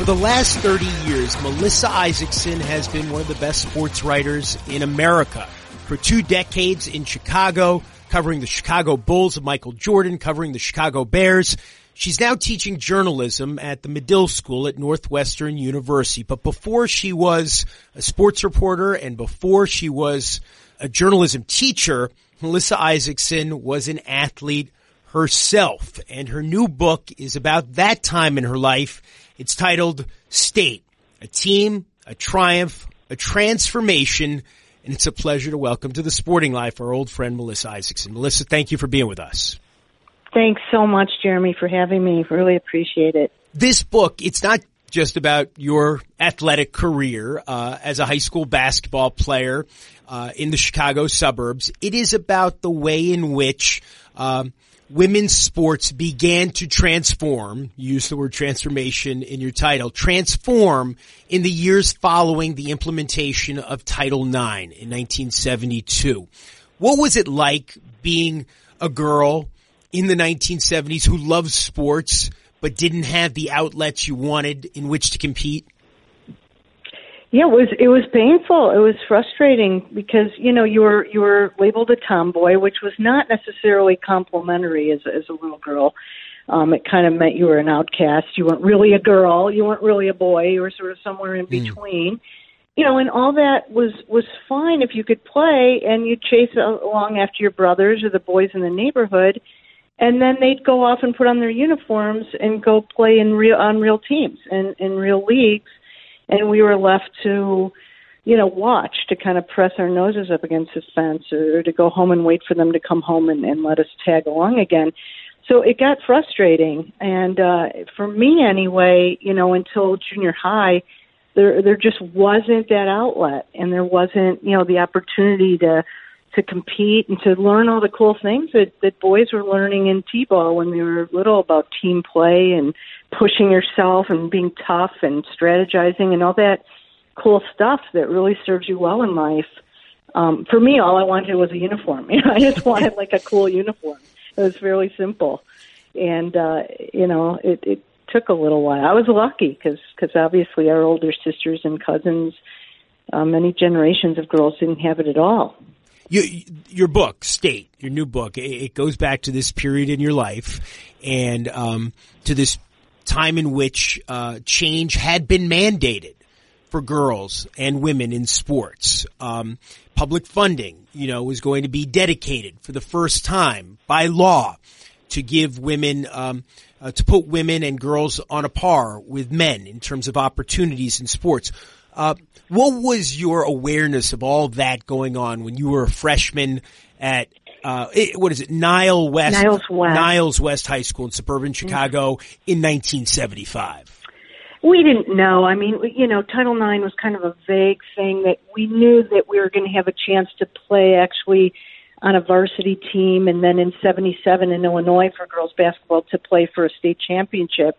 For the last 30 years, Melissa Isaacson has been one of the best sports writers in America. For two decades in Chicago, covering the Chicago Bulls of Michael Jordan, covering the Chicago Bears. She's now teaching journalism at the Medill School at Northwestern University. But before she was a sports reporter and before she was a journalism teacher, Melissa Isaacson was an athlete herself. And her new book is about that time in her life. It's titled State, a team, a triumph, a transformation, and it's a pleasure to welcome to the Sporting Life our old friend Melissa Isaacson. Melissa, thank you for being with us. Thanks so much, Jeremy, for having me. Really appreciate it. This book, it's not just about your athletic career uh, as a high school basketball player uh, in the Chicago suburbs. It is about the way in which um, women's sports began to transform, use the word transformation in your title, transform in the years following the implementation of Title IX in 1972. What was it like being a girl in the 1970s who loved sports but didn't have the outlets you wanted in which to compete? Yeah, it was it was painful. It was frustrating because you know you were you were labeled a tomboy, which was not necessarily complimentary as as a little girl. Um, it kind of meant you were an outcast. You weren't really a girl. You weren't really a boy. You were sort of somewhere in mm. between. You know, and all that was was fine if you could play and you'd chase along after your brothers or the boys in the neighborhood, and then they'd go off and put on their uniforms and go play in real on real teams and in real leagues and we were left to you know watch to kind of press our noses up against the fence or to go home and wait for them to come home and, and let us tag along again. So it got frustrating. And uh for me anyway you know until junior high there there just wasn't that outlet. And there wasn't you know the opportunity to to compete and to learn all the cool things that that boys were learning in T-ball when they were little about team play and pushing yourself and being tough and strategizing and all that cool stuff that really serves you well in life. Um, for me, all I wanted was a uniform. You know, I just wanted like a cool uniform. It was fairly simple, and uh, you know, it, it took a little while. I was lucky because because obviously our older sisters and cousins, uh, many generations of girls didn't have it at all. You, your book, State, your new book, it goes back to this period in your life and um, to this time in which uh, change had been mandated for girls and women in sports. Um, public funding, you know, was going to be dedicated for the first time by law to give women, um, uh, to put women and girls on a par with men in terms of opportunities in sports. Uh, what was your awareness of all that going on when you were a freshman at uh, it, what is it, Nile West, Niles West, Niles West High School in suburban Chicago mm-hmm. in 1975? We didn't know. I mean, you know, Title IX was kind of a vague thing that we knew that we were going to have a chance to play actually on a varsity team, and then in '77 in Illinois for girls basketball to play for a state championship.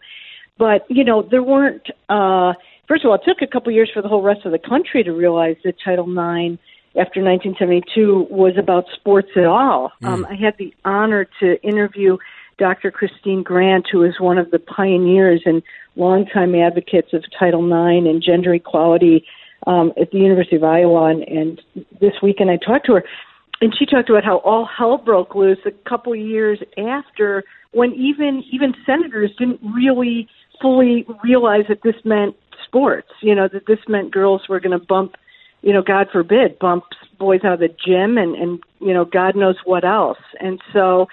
But you know, there weren't. uh First of all, it took a couple years for the whole rest of the country to realize that Title IX after 1972 was about sports at all. Mm. Um, I had the honor to interview Dr. Christine Grant, who is one of the pioneers and longtime advocates of Title IX and gender equality um, at the University of Iowa. And, and this weekend I talked to her, and she talked about how all hell broke loose a couple years after, when even even senators didn't really fully realize that this meant sports. You know that this meant girls were going to bump you know, God forbid, bumps boys out of the gym and, and, you know, God knows what else. And so,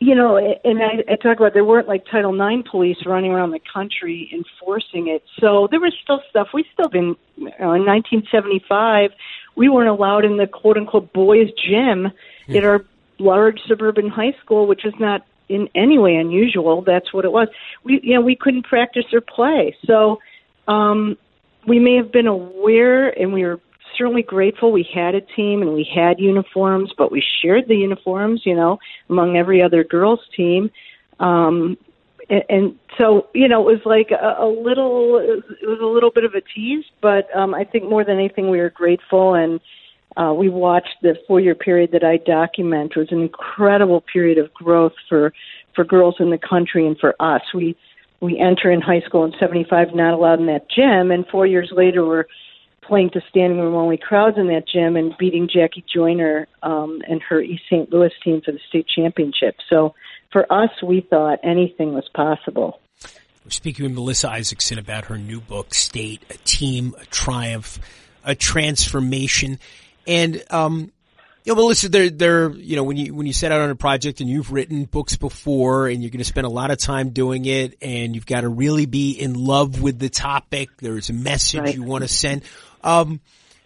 you know, and I, I talk about there weren't like Title IX police running around the country enforcing it. So there was still stuff. We still been, you know, in 1975, we weren't allowed in the quote unquote boys' gym at hmm. our large suburban high school, which is not in any way unusual. That's what it was. We, you know, we couldn't practice or play. So, um, we may have been aware and we were certainly grateful we had a team and we had uniforms, but we shared the uniforms, you know, among every other girls team. Um, and, and so, you know, it was like a, a little, it was a little bit of a tease, but um, I think more than anything, we were grateful and uh, we watched the four-year period that I document. It was an incredible period of growth for for girls in the country and for us. We we enter in high school in '75, not allowed in that gym, and four years later, we're playing to standing room only crowds in that gym and beating Jackie Joyner um, and her East St. Louis team for the state championship. So for us, we thought anything was possible. We're speaking with Melissa Isaacson about her new book, State, a Team, a Triumph, a Transformation. And, um, you know, Melissa, they're, they're, you know, when you, when you set out on a project and you've written books before and you're going to spend a lot of time doing it and you've got to really be in love with the topic, there's a message right. you want to send. Um,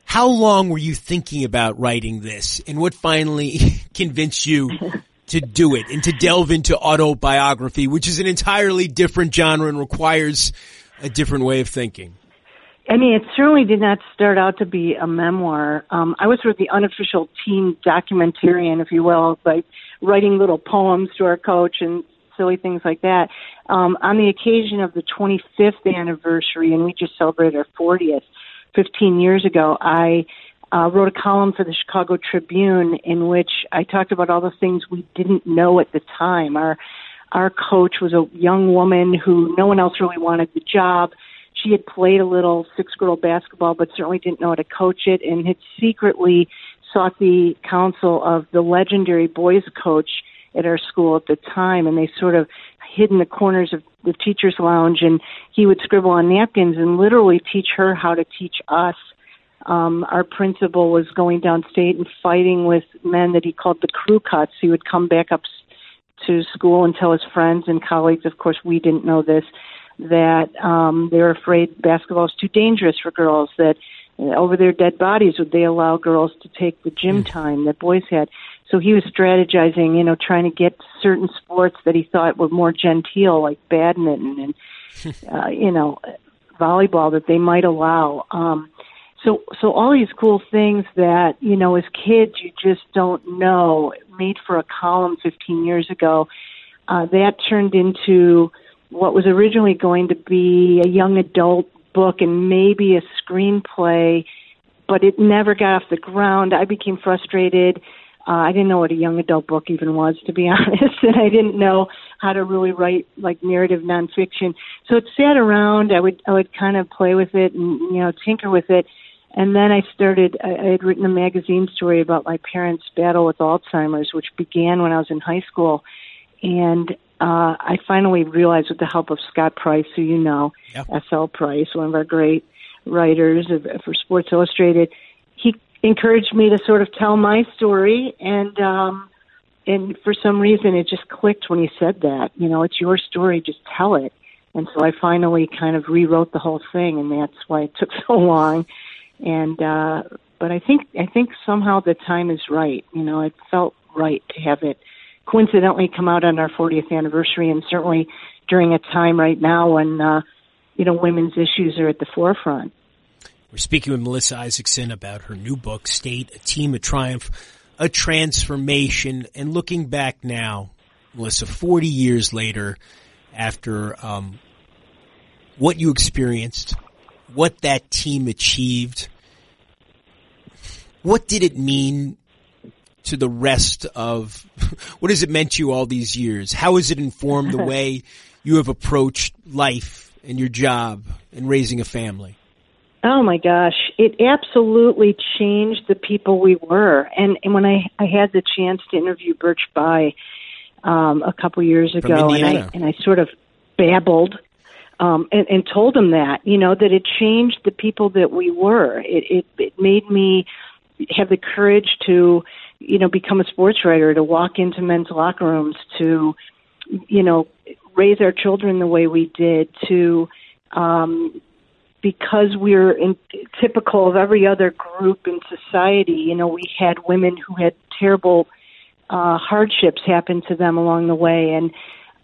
how long were you thinking about writing this, and what finally convinced you to do it and to delve into autobiography, which is an entirely different genre and requires a different way of thinking? I mean, it certainly did not start out to be a memoir. Um, I was sort of the unofficial team documentarian, if you will, by writing little poems to our coach and silly things like that. Um, on the occasion of the 25th anniversary, and we just celebrated our 40th, 15 years ago, I uh, wrote a column for the Chicago Tribune in which I talked about all the things we didn't know at the time. Our our coach was a young woman who no one else really wanted the job. She had played a little sixth grade basketball, but certainly didn't know how to coach it, and had secretly sought the counsel of the legendary boys coach at our school at the time, and they sort of hid in the corners of the teacher's lounge, and he would scribble on napkins and literally teach her how to teach us. Um, our principal was going downstate and fighting with men that he called the crew cuts. He would come back up to school and tell his friends and colleagues, of course, we didn't know this, that um, they were afraid basketball was too dangerous for girls, that over their dead bodies would they allow girls to take the gym hmm. time that boys had. So he was strategizing, you know, trying to get certain sports that he thought were more genteel, like badminton and, uh, you know, volleyball that they might allow. Um, so, so all these cool things that, you know, as kids you just don't know, made for a column 15 years ago, uh, that turned into what was originally going to be a young adult book and maybe a screenplay, but it never got off the ground. I became frustrated uh, I didn't know what a young adult book even was, to be honest, and I didn't know how to really write like narrative nonfiction. So it sat around. I would I would kind of play with it and you know tinker with it, and then I started. I, I had written a magazine story about my parents' battle with Alzheimer's, which began when I was in high school, and uh, I finally realized, with the help of Scott Price, who you know, yep. S.L. Price, one of our great writers of, for Sports Illustrated, he encouraged me to sort of tell my story and um and for some reason it just clicked when he said that you know it's your story just tell it and so i finally kind of rewrote the whole thing and that's why it took so long and uh but i think i think somehow the time is right you know it felt right to have it coincidentally come out on our 40th anniversary and certainly during a time right now when uh you know women's issues are at the forefront we're speaking with Melissa Isaacson about her new book, State, A Team of Triumph, A Transformation. And looking back now, Melissa, 40 years later, after um, what you experienced, what that team achieved, what did it mean to the rest of, what has it meant to you all these years? How has it informed the way you have approached life and your job and raising a family? Oh my gosh, it absolutely changed the people we were. And, and when I, I had the chance to interview Birch Bayh um, a couple years ago, and I and I sort of babbled um, and, and told him that you know that it changed the people that we were. It, it it made me have the courage to you know become a sports writer, to walk into men's locker rooms, to you know raise our children the way we did, to um, because we're in, typical of every other group in society. You know, we had women who had terrible uh, hardships happen to them along the way, and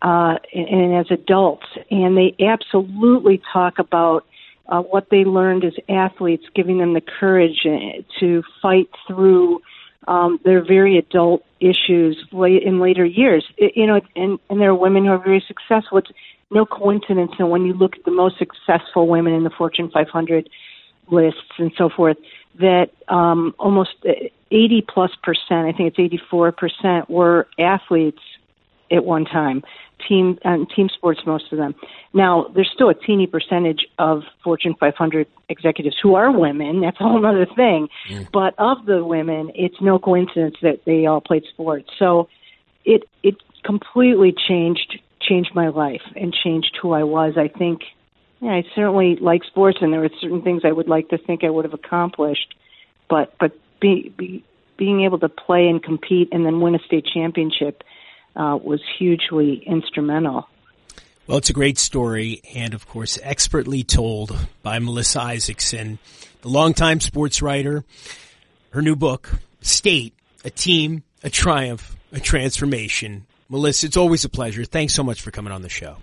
uh, and as adults, and they absolutely talk about uh, what they learned as athletes, giving them the courage uh, to fight through um, their very adult issues in later years. It, you know, and, and there are women who are very successful. It's no coincidence that when you look at the most successful women in the Fortune 500 lists and so forth, that um, almost 80 plus percent, I think it's 84 percent, were athletes at one time. Team um, team sports, most of them. Now, there's still a teeny percentage of Fortune 500 executives who are women. That's a whole other thing. Mm. But of the women, it's no coincidence that they all played sports. So it it completely changed changed my life and changed who I was. I think yeah, I certainly like sports, and there were certain things I would like to think I would have accomplished, but but be, be, being able to play and compete and then win a state championship uh, was hugely instrumental. Well, it's a great story, and of course, expertly told by Melissa Isaacson, the longtime sports writer. Her new book, State, a team, a triumph, a transformation. Melissa, it's always a pleasure. Thanks so much for coming on the show.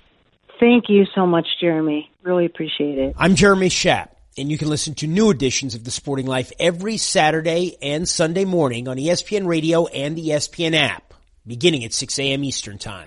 Thank you so much, Jeremy. Really appreciate it. I'm Jeremy Schaap, and you can listen to new editions of The Sporting Life every Saturday and Sunday morning on ESPN Radio and the ESPN app, beginning at 6 a.m. Eastern Time.